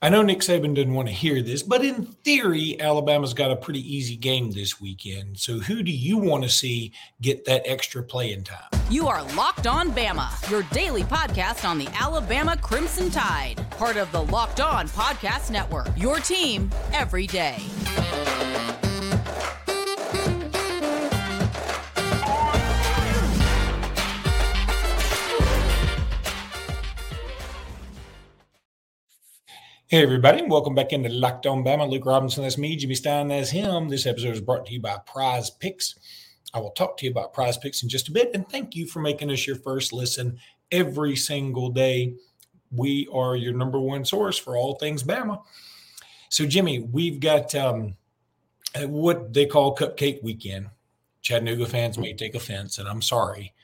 I know Nick Saban didn't want to hear this, but in theory, Alabama's got a pretty easy game this weekend. So who do you want to see get that extra playing time? You are Locked On Bama, your daily podcast on the Alabama Crimson Tide, part of the Locked On Podcast Network. Your team every day. Hey, everybody, and welcome back into Locked On Bama. Luke Robinson, that's me. Jimmy Stein, that's him. This episode is brought to you by Prize Picks. I will talk to you about Prize Picks in just a bit, and thank you for making us your first listen every single day. We are your number one source for all things Bama. So, Jimmy, we've got um, what they call Cupcake Weekend. Chattanooga fans may take offense, and I'm sorry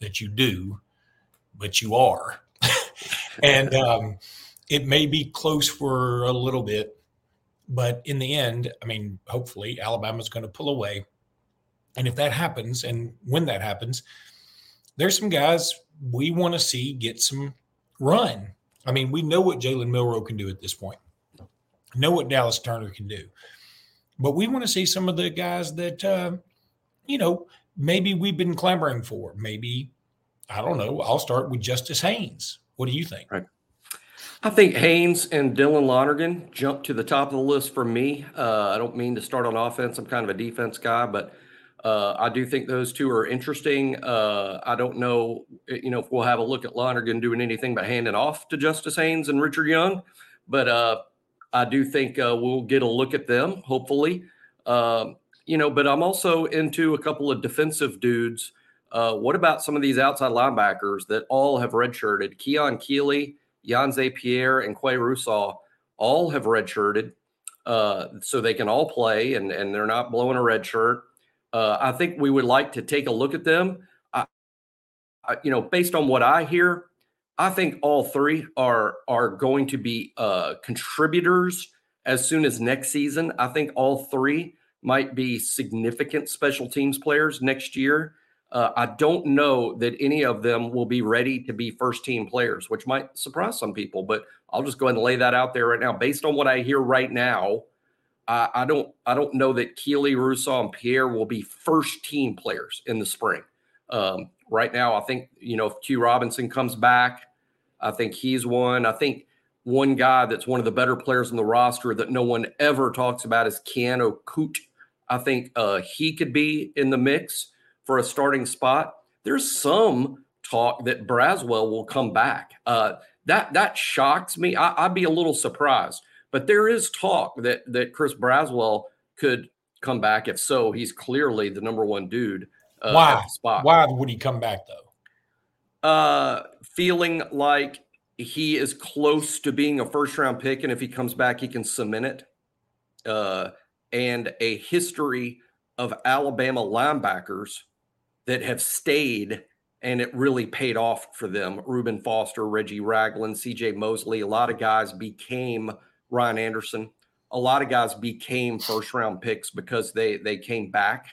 that you do, but you are. and um, it may be close for a little bit, but in the end, I mean, hopefully Alabama's going to pull away. And if that happens, and when that happens, there's some guys we want to see get some run. I mean, we know what Jalen Milroe can do at this point, know what Dallas Turner can do, but we want to see some of the guys that, uh, you know, maybe we've been clamoring for. Maybe, I don't know. I'll start with Justice Haynes. What do you think? Right. I think Haynes and Dylan Lonergan jump to the top of the list for me. Uh, I don't mean to start on offense. I'm kind of a defense guy, but uh, I do think those two are interesting. Uh, I don't know, you know, if we'll have a look at Lonergan doing anything but handing off to Justice Haynes and Richard Young, but uh, I do think uh, we'll get a look at them, hopefully. Um, you know, but I'm also into a couple of defensive dudes. Uh, what about some of these outside linebackers that all have redshirted? Keon Keeley Jan Pierre, and Qua Russaw all have redshirted, uh, so they can all play and, and they're not blowing a red shirt. Uh, I think we would like to take a look at them. I, I, you know, based on what I hear, I think all three are are going to be uh, contributors as soon as next season. I think all three might be significant special teams players next year. Uh, I don't know that any of them will be ready to be first team players, which might surprise some people. But I'll just go ahead and lay that out there right now. Based on what I hear right now, I, I don't I don't know that Keeley, Russaw, and Pierre will be first team players in the spring. Um, right now, I think you know if Q Robinson comes back, I think he's one. I think one guy that's one of the better players in the roster that no one ever talks about is Keanu Koht. I think uh, he could be in the mix for a starting spot. There's some talk that Braswell will come back. Uh, that that shocks me. I, would be a little surprised, but there is talk that that Chris Braswell could come back. If so, he's clearly the number one dude. Uh, Why? Spot. Why would he come back though? Uh, feeling like he is close to being a first round pick, and if he comes back, he can cement it. Uh, and a history of Alabama linebackers that have stayed and it really paid off for them. Reuben Foster, Reggie Ragland, CJ Mosley, a lot of guys became Ryan Anderson. A lot of guys became first round picks because they they came back.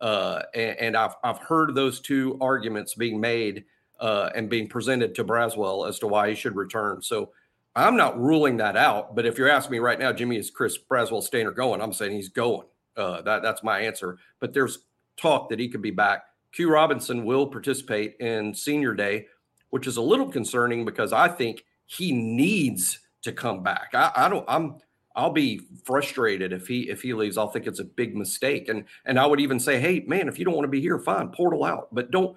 Uh, and, and, I've I've heard those two arguments being made uh, and being presented to Braswell as to why he should return. So I'm not ruling that out. But if you're asking me right now, Jimmy, is Chris Braswell staying or going? I'm saying he's going. Uh, that that's my answer. But there's talk that he could be back. Q Robinson will participate in senior day, which is a little concerning because I think he needs to come back. I, I don't I'm I'll be frustrated if he if he leaves. I'll think it's a big mistake. And and I would even say, hey man, if you don't want to be here, fine, portal out. But don't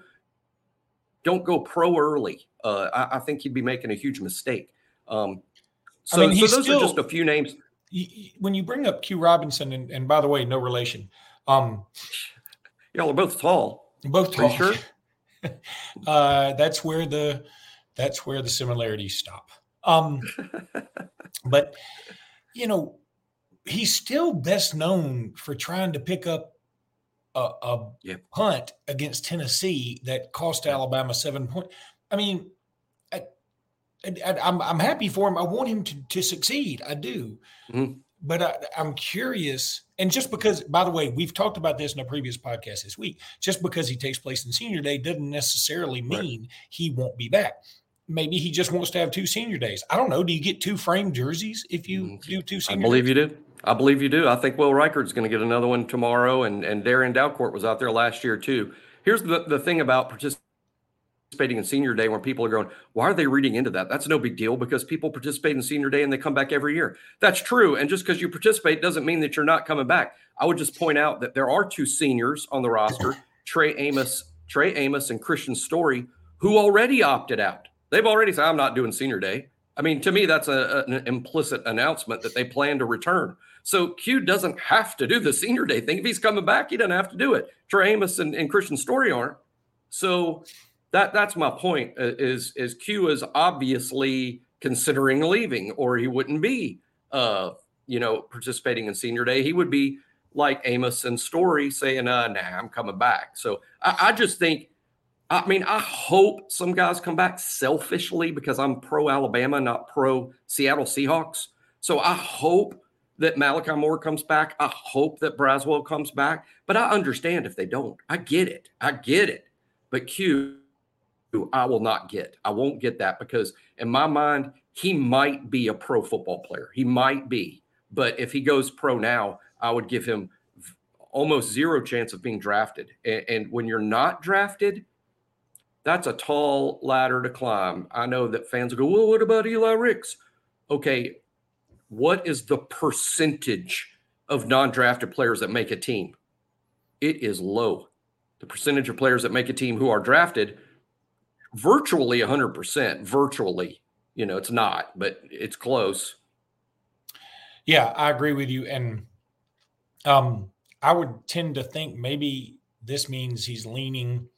don't go pro early. Uh, I, I, think he'd be making a huge mistake. Um, so, I mean, so those still, are just a few names. When you bring up Q Robinson, and, and by the way, no relation. Um, Y'all are both tall. Both. Sure? uh, that's where the that's where the similarities stop. Um, but you know, he's still best known for trying to pick up a, a yep. punt against Tennessee that cost Alabama seven points. I mean, I, am I'm, I'm happy for him. I want him to, to succeed. I do. Mm-hmm. But I, I'm curious and just because, by the way, we've talked about this in a previous podcast this week, just because he takes place in senior day doesn't necessarily mean right. he won't be back. maybe he just wants to have two senior days. I don't know. Do you get two framed jerseys if you mm, do two senior? I believe days? you do. I believe you do. I think Will Reichard's going to get another one tomorrow, and and Darrian Dalcourt was out there last year too. Here's the, the thing about participating in senior day when people are going, why are they reading into that? That's no big deal because people participate in senior day and they come back every year. That's true. And just because you participate doesn't mean that you're not coming back. I would just point out that there are two seniors on the roster, Trey Amos, Trey Amos and Kristian Story, who already opted out. They've already said, I'm not doing senior day. I mean, to me, that's a, an implicit announcement that they plan to return. So Q doesn't have to do the senior day thing. If he's coming back, he doesn't have to do it. Trey Amos and, and Kristian Story aren't. So that that's my point. Uh, is is Q is obviously considering leaving, or he wouldn't be, uh, you know, participating in senior day. He would be like Amos and Story saying, uh, "Nah, I'm coming back." So I, I just think I mean, I hope some guys come back selfishly because I'm pro Alabama, not pro Seattle Seahawks. So I hope that Malachi Moore comes back. I hope that Braswell comes back, but I understand if they don't. I get it. I get it. But Q, I will not get. I won't get that because in my mind, he might be a pro football player. He might be. But if he goes pro now, I would give him almost zero chance of being drafted. And, and when you're not drafted, that's a tall ladder to climb. I know that fans will go, well, what about Eli Ricks? Okay, what is the percentage of non drafted players that make a team? It is low. The percentage of players that make a team who are drafted, virtually 100%. Virtually. You know, it's not, but it's close. Yeah, I agree with you. And um, I would tend to think maybe this means he's leaning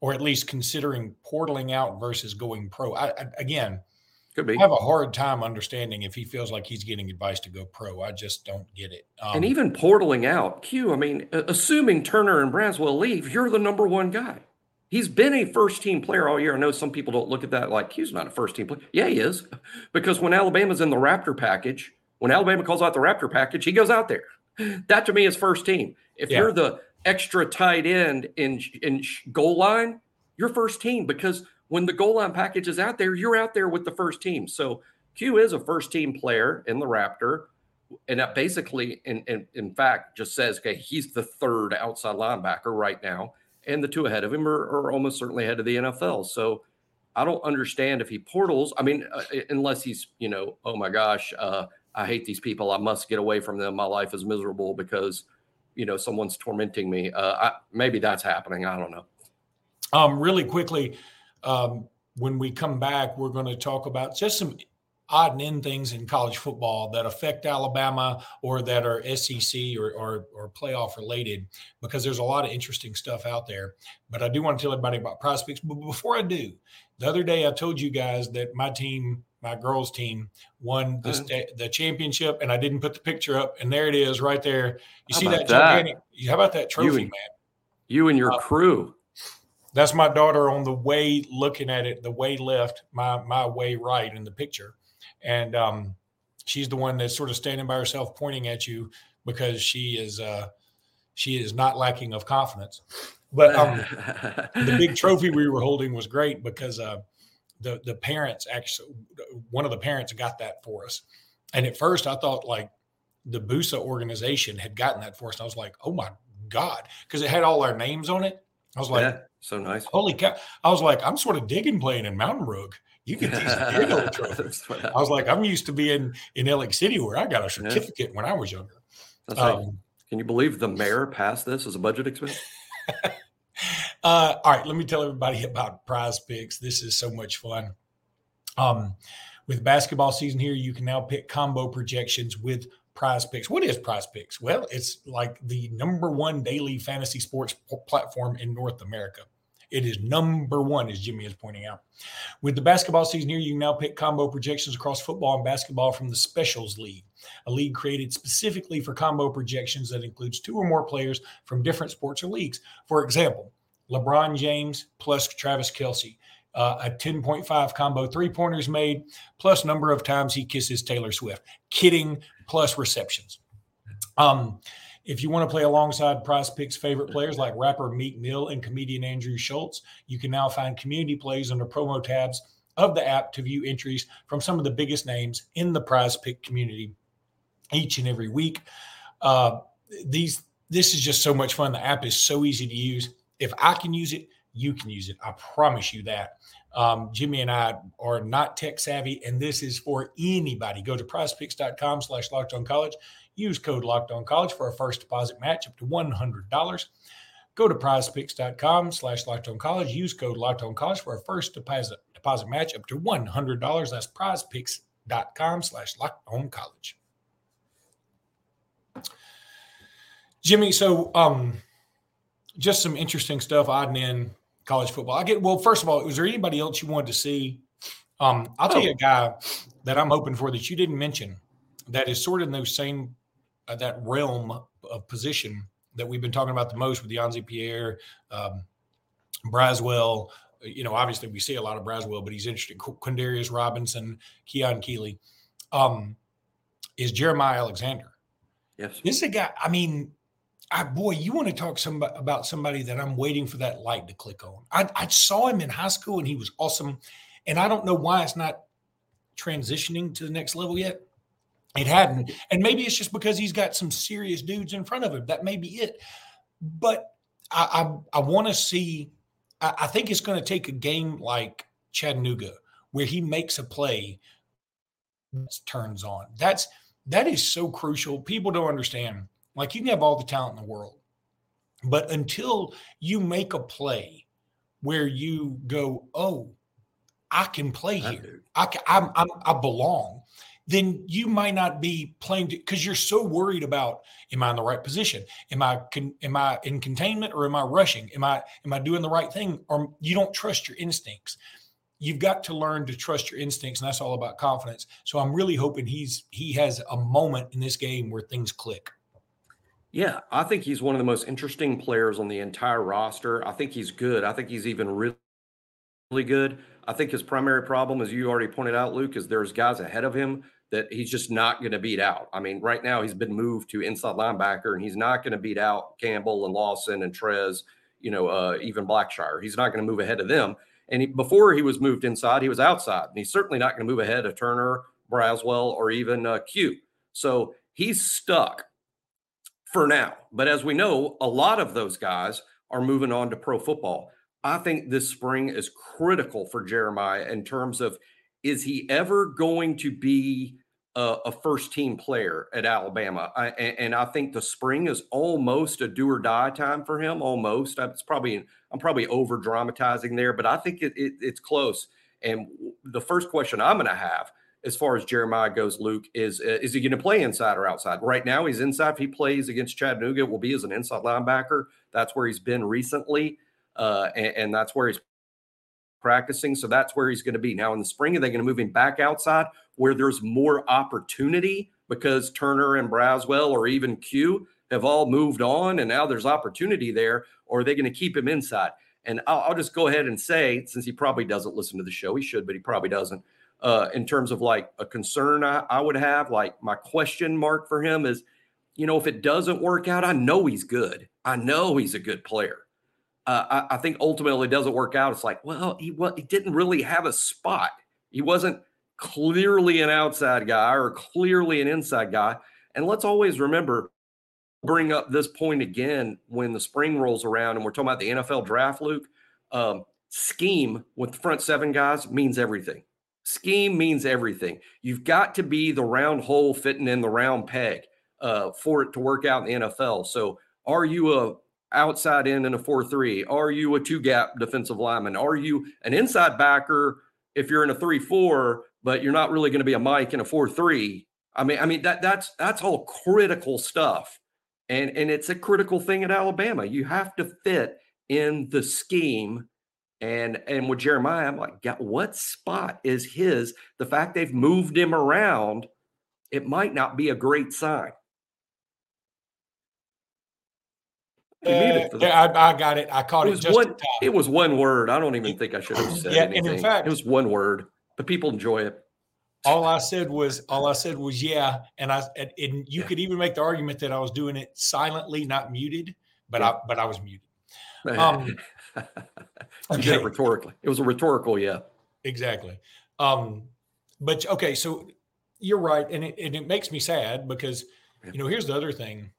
or at least considering portaling out versus going pro. I, I, again, could be. I have a hard time understanding if he feels like he's getting advice to go pro. I just don't get it. Um, and even portaling out, Q. I mean, assuming Turner and Braswell leave, you're the number one guy. He's been a first team player all year. I know some people don't look at that like he's not a first team player. Yeah, he is, because when Alabama's in the Raptor package, when Alabama calls out the Raptor package, he goes out there. That to me is first team. If yeah. you're the extra tight end in in goal line, you're first team because when the goal line package is out there, you're out there with the first team. So Q is a first team player in the Raptor. And that basically, in, in, in fact, just says, okay, he's the third outside linebacker right now. And the two ahead of him are, are almost certainly ahead of the NFL. So I don't understand if he portals. I mean, uh, unless he's, you know, oh my gosh, uh, I hate these people. I must get away from them. My life is miserable because you know someone's tormenting me uh, I, maybe that's happening i don't know um, really quickly um, when we come back we're going to talk about just some odd and end things in college football that affect alabama or that are sec or, or, or playoff related because there's a lot of interesting stuff out there but i do want to tell everybody about prospects but before i do the other day i told you guys that my team my girls team won the uh-huh. the championship, and I didn't put the picture up, and there it is, right there. You how see that, gigantic? How about that trophy, you and, man? You and your uh, crew. That's my daughter on the way looking at it, the way left, my my way right in the picture, and um, she's the one that's sort of standing by herself, pointing at you because she is uh, she is not lacking of confidence. But um, the big trophy we were holding was great because uh, the the parents actually one of the parents got that for us. And at first I thought like the Busa organization had gotten that for us. And I was like, oh my God, because it had all our names on it. I was like, yeah, so nice. Holy cow. I was like, I'm sort of digging playing in Mountain Brook. You get these big old trophies. I was like, I'm used to being in Lake City where I got a certificate yeah. when I was younger. That's um, right. Can you believe the mayor passed this as a budget expense? Uh, all right, let me tell everybody about prize picks. This is so much fun. Um, with basketball season here, you can now pick combo projections with prize picks. What is prize picks? Well, it's like the number one daily fantasy sports platform in North America. It is number one, as Jimmy is pointing out. With the basketball season here, you can now pick combo projections across football and basketball from the Specials League, a league created specifically for combo projections that includes two or more players from different sports or leagues. For example, LeBron James plus Travis Kelce. Uh, a 10.5 combo three pointers made, plus number of times he kisses Taylor Swift. Kidding, plus receptions. Um, if you want to play alongside Prize Picks favorite players like rapper Meek Mill and comedian Andrew Schulz, you can now find community plays under promo tabs of the app to view entries from some of the biggest names in the prize pick community each and every week. Uh, these this is just so much fun. The app is so easy to use. If I can use it, you can use it. I promise you that. Um, Jimmy and I are not tech savvy, and this is for anybody. Go to prizepicks.com slash locked on college. Use code locked on college for a first deposit match up to $100. Go to prizepicks.com slash locked on college. Use code locked on college for a first deposit deposit match up to $100. That's prizepicks.com slash locked on college. Jimmy, so um, just some interesting stuff odd and in college football. I get well. First of all, was there anybody else you wanted to see? Um, I'll tell oh. you a guy that I'm hoping for that you didn't mention that is sort of in those same uh, that realm of position that we've been talking about the most with Yhonzae Pierre, um, Braswell. You know, obviously we see a lot of Braswell, but he's interesting. Quandarrius Robinson, Keon Keeley, um, is Jeremiah Alexander. Yes, this is a guy. I mean, I, boy, you want to talk some, about somebody that I'm waiting for that light to click on. I, I saw him in high school and he was awesome. And I don't know why it's not transitioning to the next level yet. It hadn't. And maybe it's just because he's got some serious dudes in front of him. That may be it. But I, I, I want to see, I, I think it's going to take a game like Chattanooga where he makes a play turns on. That's that is so crucial. People don't understand like you can have all the talent in the world, but until you make a play where you go, oh, I can play here, I can, I'm, I'm, I belong, then you might not be playing because you're so worried about am I in the right position? Am I am I in containment or am I rushing? Am I am I doing the right thing? Or you don't trust your instincts. You've got to learn to trust your instincts, and that's all about confidence. So I'm really hoping he's he has a moment in this game where things click. Yeah, I think he's one of the most interesting players on the entire roster. I think he's good. I think he's even really good. I think his primary problem, as you already pointed out, Luke, is there's guys ahead of him that he's just not going to beat out. I mean, right now he's been moved to inside linebacker, and he's not going to beat out Campbell and Lawson and Trez, you know, uh, even Blackshire. He's not going to move ahead of them. And he, before he was moved inside, he was outside, and he's certainly not going to move ahead of Turner, Braswell, or even uh, Q. So he's stuck for now. But as we know, a lot of those guys are moving on to pro football. I think this spring is critical for Jeremiah in terms of is he ever going to be a, a first team player at Alabama? I, and, and, I think the spring is almost a do or die time for him. Almost, it's probably I'm probably over dramatizing there, but I think it, it, it's close. And the first question I'm going to have as far as Jeremiah goes, Luke, is uh, is he going to play inside or outside? Right now, he's inside. If he plays against Chattanooga, it will be as an inside linebacker. That's where he's been recently, uh, and, and, that's where he's practicing. So that's where he's going to be. Now in the spring, are they going to move him back outside where there's more opportunity because Turner and Braswell or even Q have all moved on, and now there's opportunity there, or are they going to keep him inside? And I'll, I'll just go ahead and say, since he probably doesn't listen to the show, he should, but he probably doesn't uh, in terms of like a concern I, I would have. Like my question mark for him is, you know, if it doesn't work out, I know he's good. I know he's a good player. Uh, I, I, think ultimately doesn't work out. It's like, well, he well, he didn't really have a spot. He wasn't clearly an outside guy or clearly an inside guy. And let's always remember, bring up this point again when the spring rolls around and we're talking about the NFL draft, Luke. Um, scheme with the front seven guys means everything. Scheme means everything. You've got to be the round hole fitting in the round peg uh, for it to work out in the NFL. So, are you a outside in in a four three? Are you a two gap defensive lineman? Are you an inside backer if you're in a three four, but you're not really going to be a Mike in a four three? I mean, I mean that that's that's all critical stuff, and and it's a critical thing at Alabama. You have to fit in the scheme and and with Jeremiah, I'm like, what spot is his? The fact they've moved him around, it might not be a great sign. Yeah, I, I, got it. I caught it. It was one. It was one word. I don't even think I should have said yeah, anything. And in fact, it was one word, but people enjoy it. All I said was, all I said was, yeah. And I, and you yeah. could even make the argument that I was doing it silently, not muted, but yeah. I, but I was muted. Um, you okay. did it rhetorically. It was a rhetorical, yeah. exactly. Um, but okay, so you're right, and it, and it makes me sad because you know here's the other thing,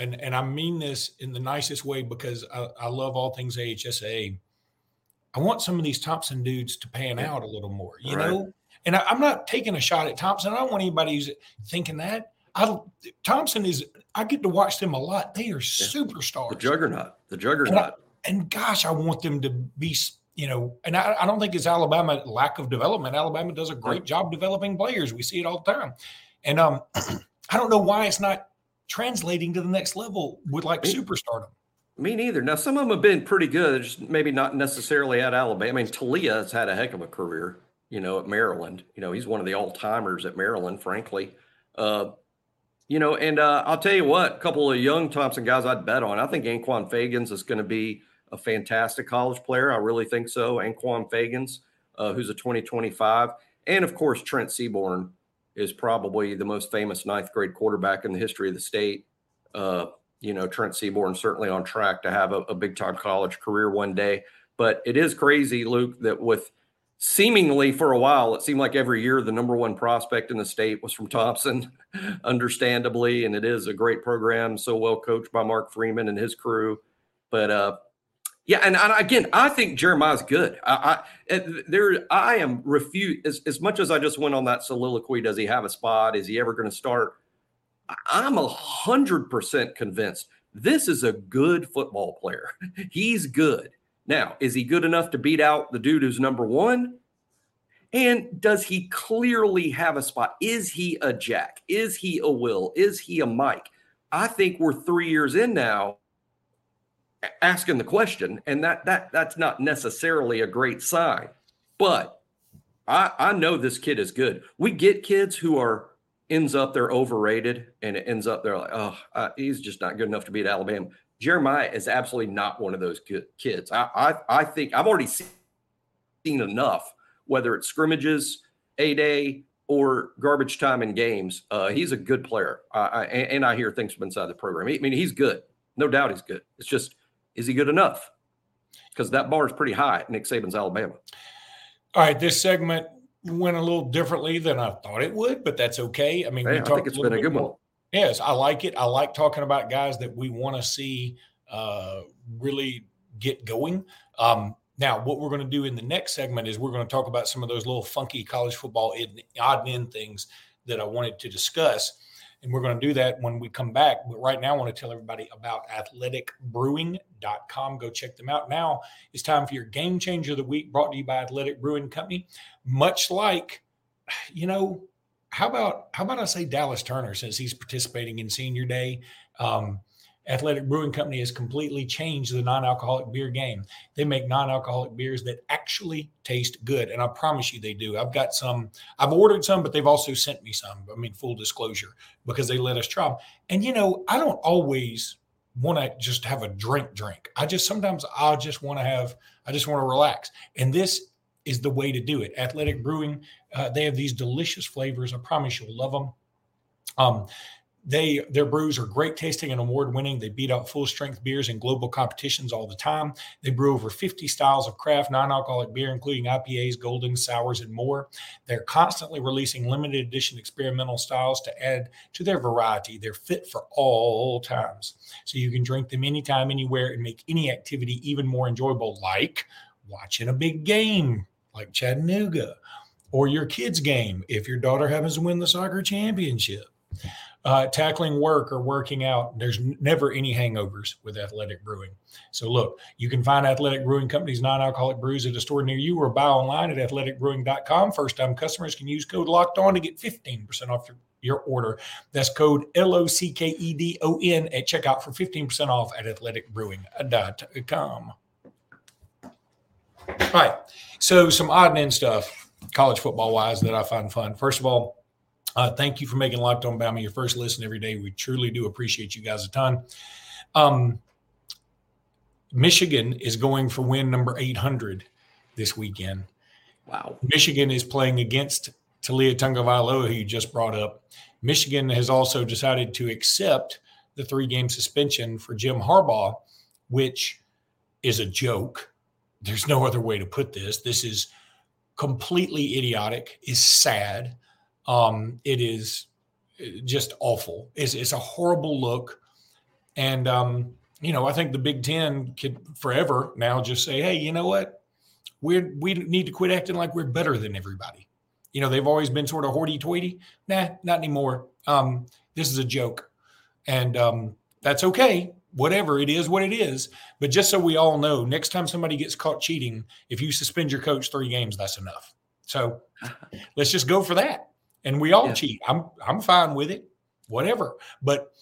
and and I mean this in the nicest way because I, I love all things AHSA. I want some of these Thompson dudes to pan out a little more, you right. know. And I, am not taking a shot at Thompson. I don't want anybody who's thinking that. I Thompson is. I get to watch them a lot. They are yeah. superstars. The juggernaut. The juggernaut. And, I, and, gosh, I want them to be. You know, and I, I, don't think it's Alabama lack of development. Alabama does a great job developing players. We see it all the time. And um, I don't know why it's not translating to the next level with like me, superstardom. Me neither. Now, some of them have been pretty good, just maybe not necessarily at Alabama. I mean, Taulia has had a heck of a career, you know, at Maryland. You know, he's one of the all timers at Maryland, frankly. Uh, you know, and uh, I'll tell you what, a couple of young Thompson guys I'd bet on. I think Anquan Fagans is going to be a fantastic college player. I really think so. Anquan Fagans, uh, who's a 2025. And of course, Trent Seaborn is probably the most famous ninth grade quarterback in the history of the state. Uh, you know, Trent Seaborn certainly on track to have a, a big time college career one day. But it is crazy, Luke, that with seemingly for a while, it seemed like every year the number one prospect in the state was from Thompson, understandably. And it is a great program, so well coached by Mark Freeman and his crew. But uh, yeah, and, and, again, I think Jeremiah's good. I, I there, I am refute as, as much as I just went on that soliloquy. Does he have a spot? Is he ever going to start? I'm a hundred percent convinced this is a good football player. He's good. Now, is he good enough to beat out the dude who's number one? And does he clearly have a spot? Is he a Jack? Is he a Will? Is he a Mike? I think we're three years in now asking the question, and that that that's not necessarily a great sign. But I, I know this kid is good. We get kids who are ends up they're overrated, and it ends up they're like, oh, uh, he's just not good enough to beat Alabama. Jeremiah is absolutely not one of those good kids. I, I, I think I've already seen enough, whether it's scrimmages, a day, or garbage time in games. Uh, he's a good player, uh, I, and I hear things from inside the program. I mean, he's good, no doubt he's good. It's just, is he good enough? Because that bar is pretty high at Nick Saban's Alabama. All right, this segment went a little differently than I thought it would, but that's okay. I mean, we I think it's a been a good more. one. Yes, I like it. I like talking about guys that we want to see uh, really get going. Um, now, what we're going to do in the next segment is we're going to talk about some of those little funky college football odd end things that I wanted to discuss. And we're going to do that when we come back. But right now, I want to tell everybody about athleticbrewing.com. Go check them out. Now it's time for your game changer of the week brought to you by Athletic Brewing Company. Much like, you know, how about how about I say Dallas Turner since he's participating in Senior Day? Um, Athletic Brewing Company has completely changed the non-alcoholic beer game. They make non-alcoholic beers that actually taste good, and I promise you they do. I've got some. I've ordered some, but they've also sent me some. I mean, full disclosure, because they let us try them. And you know, I don't always want to just have a drink drink. I just sometimes I just want to have. I just want to relax, and this is the way to do it. Athletic Brewing, uh, they have these delicious flavors. I promise you'll love them. Um, they their brews are great tasting and award winning. They beat out full strength beers in global competitions all the time. They brew over 50 styles of craft non-alcoholic beer, including IPAs, golden, sours, and more. They're constantly releasing limited edition experimental styles to add to their variety. They're fit for all times, so you can drink them anytime, anywhere, and make any activity even more enjoyable, like watching a big game like Chattanooga, or your kids' game if your daughter happens to win the soccer championship. Uh, tackling work or working out, there's never any hangovers with Athletic Brewing. So, look, you can find Athletic Brewing Company's non alcoholic brews at a store near you or buy online at athleticbrewing.com. First time customers can use code locked on to get 15% off your, your order. That's code L O C K E D O N at checkout for 15% off at athleticbrewing.com. All right. So some odd and end stuff, college football wise, that I find fun. First of all, uh, thank you for making Locked On Bama your first listen every day. We truly do appreciate you guys a ton. Um, Michigan is going for win number 800 this weekend. Wow. Michigan is playing against Taulia Tagovailoa, who you just brought up. Michigan has also decided to accept the three game suspension for Jim Harbaugh, which is a joke there's no other way to put this. This is completely idiotic, is sad. Um, it is uh, just awful. It's, it's a horrible look. And, um, you know, I think the Big Ten could forever now just say, hey, you know what? we we need to quit acting like we're better than everybody. You know, they've always been sort of hoity-toity. Nah, not anymore. Um, this is a joke, and um, that's okay. Whatever it is, what it is. But just so we all know, next time somebody gets caught cheating, if you suspend your coach three games, that's enough. So let's just go for that. And we all yeah. cheat. I'm I'm fine with it. Whatever. But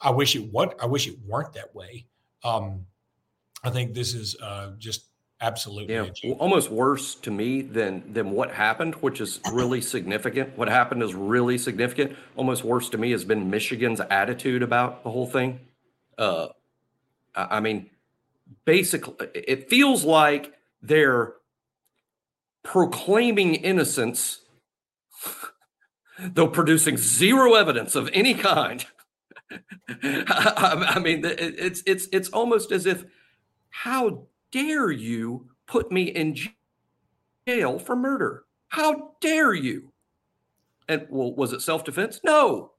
I wish it what I wish it weren't that way. Um, I think this is uh, just absolutely yeah almost worse to me than than what happened which is really significant what happened is really significant almost worse to me has been michigan's attitude about the whole thing uh i mean basically it feels like they're proclaiming innocence though producing zero evidence of any kind I, mean it's it's it's almost as if how dare you put me in jail for murder? How dare you? And well, was it self defense? No,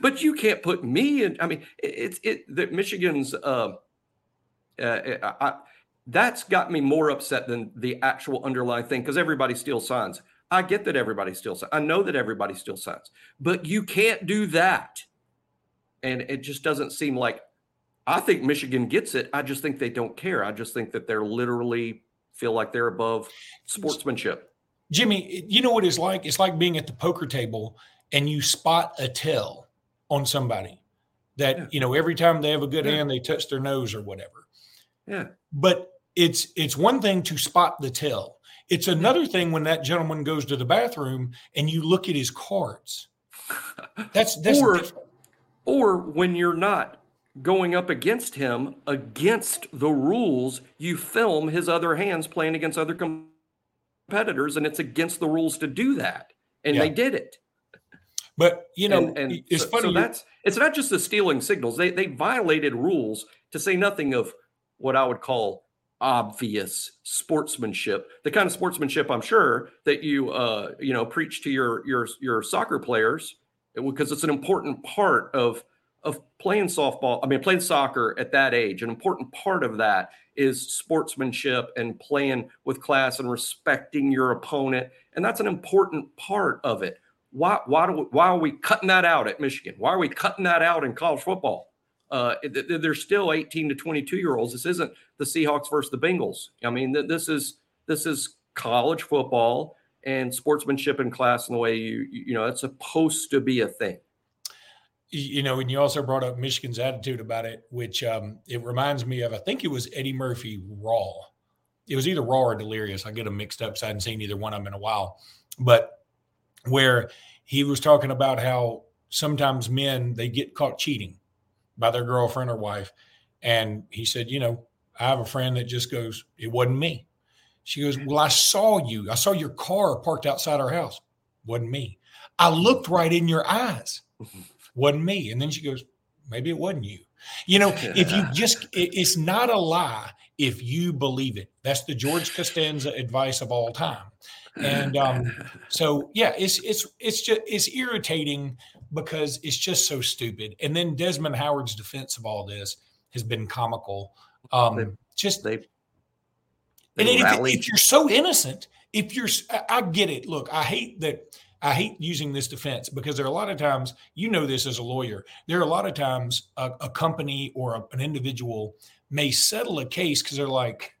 but you can't put me in. I mean, it's it, it that Michigan's. Uh, uh, I, that's got me more upset than the actual underlying thing because everybody still signs. I get that everybody still signs. I know that everybody still signs, but you can't do that. And it just doesn't seem like I think Michigan gets it. I just think they don't care. I just think that they're literally feel like they're above sportsmanship. Jimmy, you know what it's like? It's like being at the poker table and you spot a tell on somebody that, yeah. you know, every time they have a good yeah. hand, they touch their nose or whatever. Yeah. But it's it's one thing to spot the tell. It's another thing when that gentleman goes to the bathroom and you look at his cards. That's that's or, or when you're not going up against him against the rules. You film his other hands playing against other competitors, and it's against the rules to do that. And yeah. they did it. But you know, and, and it's so, funny. So that's it's not just the stealing signals. They they violated rules to say nothing of what I would call obvious sportsmanship the kind of sportsmanship i'm sure that you uh you know preach to your your your soccer players because it's an important part of of playing softball, I mean, playing soccer at that age, an important part of that is sportsmanship and playing with class and respecting your opponent. And that's an important part of it. Why, why, do we, why are we cutting that out at Michigan? Why are we cutting that out in college football? Uh, there's still 18 to 22 year olds. This isn't the Seahawks versus the Bengals. I mean, this is this is college football and sportsmanship in class and the way you you know it's supposed to be a thing you know, and you also brought up Michigan's attitude about it, which um, it reminds me of. I think it was Eddie Murphy Raw. It was either Raw or Delirious. I get them mixed up. So I hadn't seen either one of them in a while. But where he was talking about how sometimes men they get caught cheating by their girlfriend or wife, and he said, you know, I have a friend that just goes, "It wasn't me." She goes, "Well, I saw you. I saw your car parked outside our house. Wasn't me. I looked right in your eyes." wasn't me. And then she goes, maybe it wasn't you. You know, if you just, it, it's not a lie if you believe it. That's the George Costanza advice of all time. And um, so, yeah, it's it's it's just it's irritating because it's just so stupid. And then Desmond Howard's defense of all this has been comical. Um, they, just they, and if, if, you're so innocent, if you're, I get it. Look, I hate that I hate using this defense because there are a lot of times, you know, this as a lawyer, there are a lot of times a, a company or a, an individual may settle a case because they're like,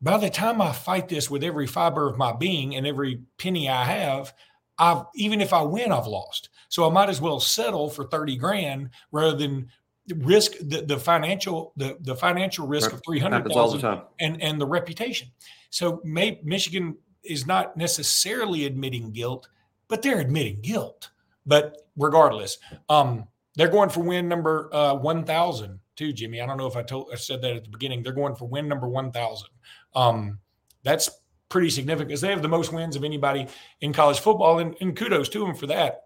by the time I fight this with every fiber of my being and every penny I have, I've even if I win, I've lost. So I might as well settle for 30 grand rather than risk the, the financial the, the financial risk of 300,000 and and the reputation. So may, Michigan is not necessarily admitting guilt but they're admitting guilt. But regardless, um, they're going for win number uh, 1,000 too, Jimmy. I don't know if I told I said that at the beginning. They're going for win number 1,000. Um, that's pretty significant because they have the most wins of anybody in college football, and, and kudos to them for that.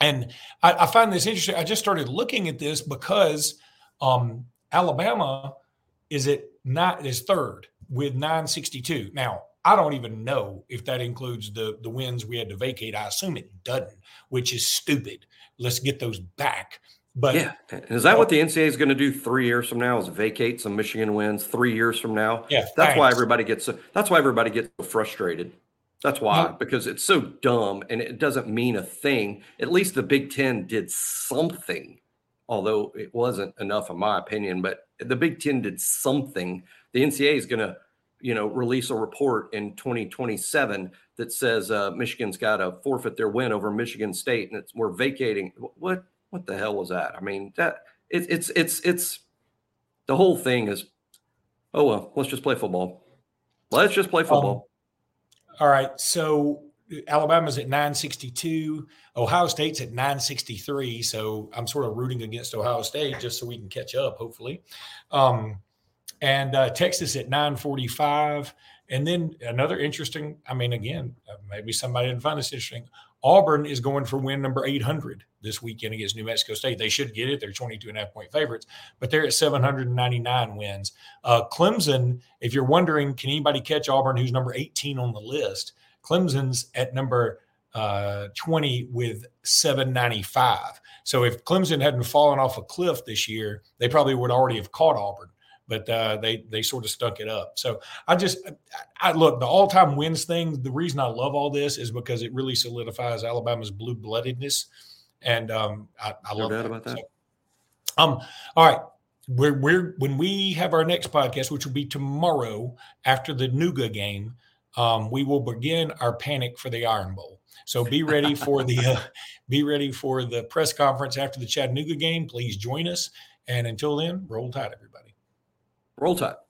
And I, I, find this interesting. I just started looking at this because um, Alabama is at not is third with 962. Now I don't even know if that includes the the wins we had to vacate. I assume it doesn't, which is stupid. Let's get those back. But yeah, is that what the NCAA is going to do three years from now? Is vacate some Michigan wins three years from now? Yeah, that's thanks. why everybody gets so, that's why everybody gets so frustrated. That's why no. because it's so dumb and it doesn't mean a thing. At least the Big Ten did something, although it wasn't enough, in my opinion. But the Big Ten did something. The NCAA is going to you know, release a report in 2027 that says uh, Michigan's got to forfeit their win over Michigan State, and it's we're vacating. What what the hell was that? I mean, that it, it's it's it's the whole thing is. Oh well, let's just play football. Let's just play football. Um, all right, so Alabama's at 962. Ohio State's at 963. So I'm sort of rooting against Ohio State just so we can catch up, hopefully. Um, and uh, Texas at 945. And then another interesting, I mean, again, uh, maybe somebody didn't find this interesting. Auburn is going for win number 800 this weekend against New Mexico State. They should get it. They're 22 and a half point favorites, but they're at 799 wins. Uh, Clemson, if you're wondering, can anybody catch Auburn, who's number 18 on the list? Clemson's at number uh, 20 with 795. So if Clemson hadn't fallen off a cliff this year, they probably would already have caught Auburn but uh, they they sort of stuck it up. So I just I, look the all time wins thing. The reason I love all this is because it really solidifies Alabama's blue bloodedness, and um, I, I love that. about that. So, um, all right. We're, we're when we have our next podcast, which will be tomorrow after the Nooga game, um, we will begin our panic for the Iron Bowl. So be ready for the uh, be ready for the press conference after the Chattanooga game. Please join us. And until then, roll tide, everybody. Roll Tide.